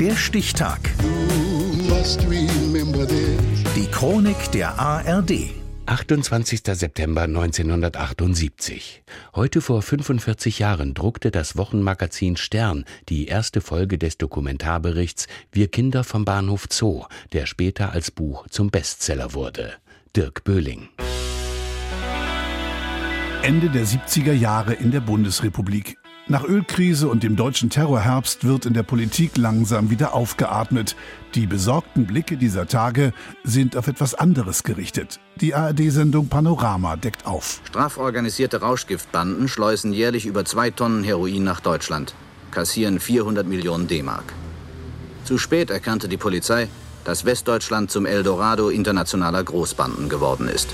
Der Stichtag. Die Chronik der ARD. 28. September 1978. Heute vor 45 Jahren druckte das Wochenmagazin Stern die erste Folge des Dokumentarberichts Wir Kinder vom Bahnhof Zoo, der später als Buch zum Bestseller wurde. Dirk Böhling. Ende der 70er Jahre in der Bundesrepublik. Nach Ölkrise und dem deutschen Terrorherbst wird in der Politik langsam wieder aufgeatmet. Die besorgten Blicke dieser Tage sind auf etwas anderes gerichtet. Die ARD-Sendung Panorama deckt auf. Straforganisierte Rauschgiftbanden schleusen jährlich über zwei Tonnen Heroin nach Deutschland, kassieren 400 Millionen D-Mark. Zu spät erkannte die Polizei, dass Westdeutschland zum Eldorado internationaler Großbanden geworden ist.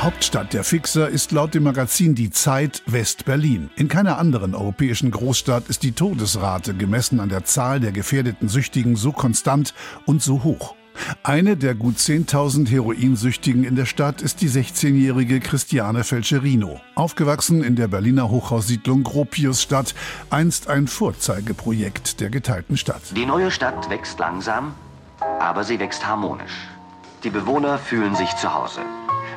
Hauptstadt der Fixer ist laut dem Magazin Die Zeit West-Berlin. In keiner anderen europäischen Großstadt ist die Todesrate gemessen an der Zahl der gefährdeten Süchtigen so konstant und so hoch. Eine der gut 10.000 Heroinsüchtigen in der Stadt ist die 16-jährige Christiane Felcherino. Aufgewachsen in der Berliner Hochhaussiedlung Gropiusstadt, einst ein Vorzeigeprojekt der geteilten Stadt. Die neue Stadt wächst langsam, aber sie wächst harmonisch. Die Bewohner fühlen sich zu Hause.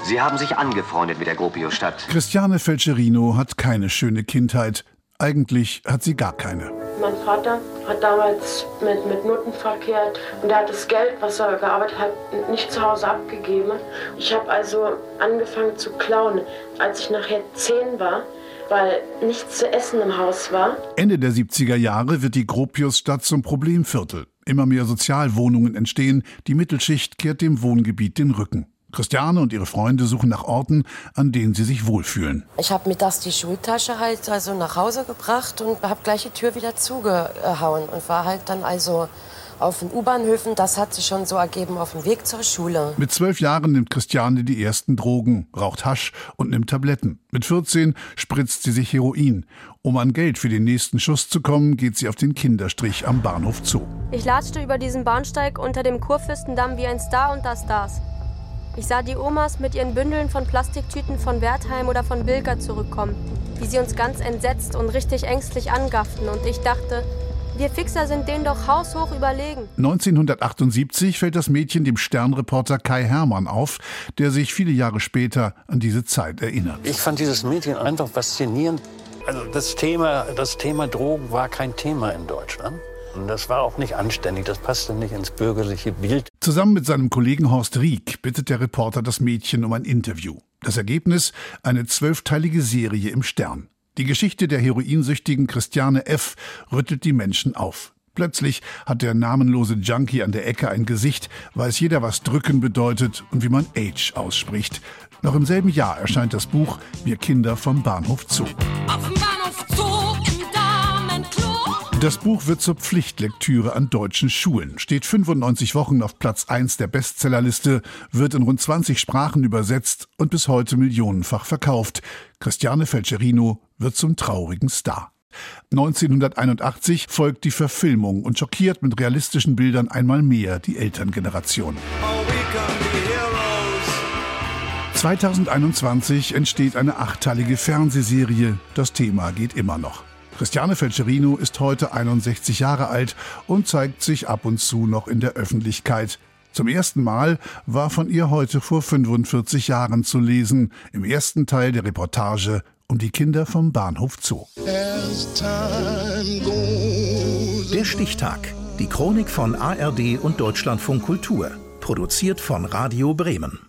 Sie haben sich angefreundet mit der Gropiusstadt. Christiane Felcherino hat keine schöne Kindheit. Eigentlich hat sie gar keine. Mein Vater hat damals mit, mit Nutten verkehrt und er hat das Geld, was er gearbeitet hat, nicht zu Hause abgegeben. Ich habe also angefangen zu klauen, als ich nachher zehn war weil nichts zu essen im Haus war. Ende der 70er Jahre wird die Gropiusstadt zum Problemviertel. Immer mehr Sozialwohnungen entstehen, die Mittelschicht kehrt dem Wohngebiet den Rücken. Christiane und ihre Freunde suchen nach Orten, an denen sie sich wohlfühlen. Ich habe mittags die Schultasche halt also nach Hause gebracht und habe gleich die Tür wieder zugehauen und war halt dann also auf den U-Bahnhöfen. Das hat sich schon so ergeben auf dem Weg zur Schule. Mit zwölf Jahren nimmt Christiane die ersten Drogen, raucht Hasch und nimmt Tabletten. Mit 14 spritzt sie sich Heroin. Um an Geld für den nächsten Schuss zu kommen, geht sie auf den Kinderstrich am Bahnhof Zoo. Ich latschte über diesen Bahnsteig unter dem Kurfürstendamm wie ein Star unter Stars. Ich sah die Omas mit ihren Bündeln von Plastiktüten von Wertheim oder von Bilker zurückkommen, wie sie uns ganz entsetzt und richtig ängstlich angafften. Und ich dachte, wir Fixer sind denen doch haushoch überlegen. 1978 fällt das Mädchen dem Sternreporter Kai Hermann auf, der sich viele Jahre später an diese Zeit erinnert. Ich fand dieses Mädchen einfach faszinierend. Also das Thema, das Thema Drogen war kein Thema in Deutschland. Und das war auch nicht anständig, das passte nicht ins bürgerliche Bild. Zusammen mit seinem Kollegen Horst Rieck bittet der Reporter das Mädchen um ein Interview. Das Ergebnis eine zwölfteilige Serie im Stern. Die Geschichte der heroinsüchtigen Christiane F. rüttelt die Menschen auf. Plötzlich hat der namenlose Junkie an der Ecke ein Gesicht, weiß jeder, was drücken bedeutet und wie man Age ausspricht. Noch im selben Jahr erscheint das Buch Wir Kinder vom Bahnhof Zoo. Das Buch wird zur Pflichtlektüre an deutschen Schulen, steht 95 Wochen auf Platz 1 der Bestsellerliste, wird in rund 20 Sprachen übersetzt und bis heute millionenfach verkauft. Christiane Felcherino wird zum traurigen Star. 1981 folgt die Verfilmung und schockiert mit realistischen Bildern einmal mehr die Elterngeneration. 2021 entsteht eine achteilige Fernsehserie. Das Thema geht immer noch. Christiane Felcherino ist heute 61 Jahre alt und zeigt sich ab und zu noch in der Öffentlichkeit. Zum ersten Mal war von ihr heute vor 45 Jahren zu lesen, im ersten Teil der Reportage um die Kinder vom Bahnhof Zoo. Der Stichtag. Die Chronik von ARD und Deutschlandfunk Kultur. Produziert von Radio Bremen.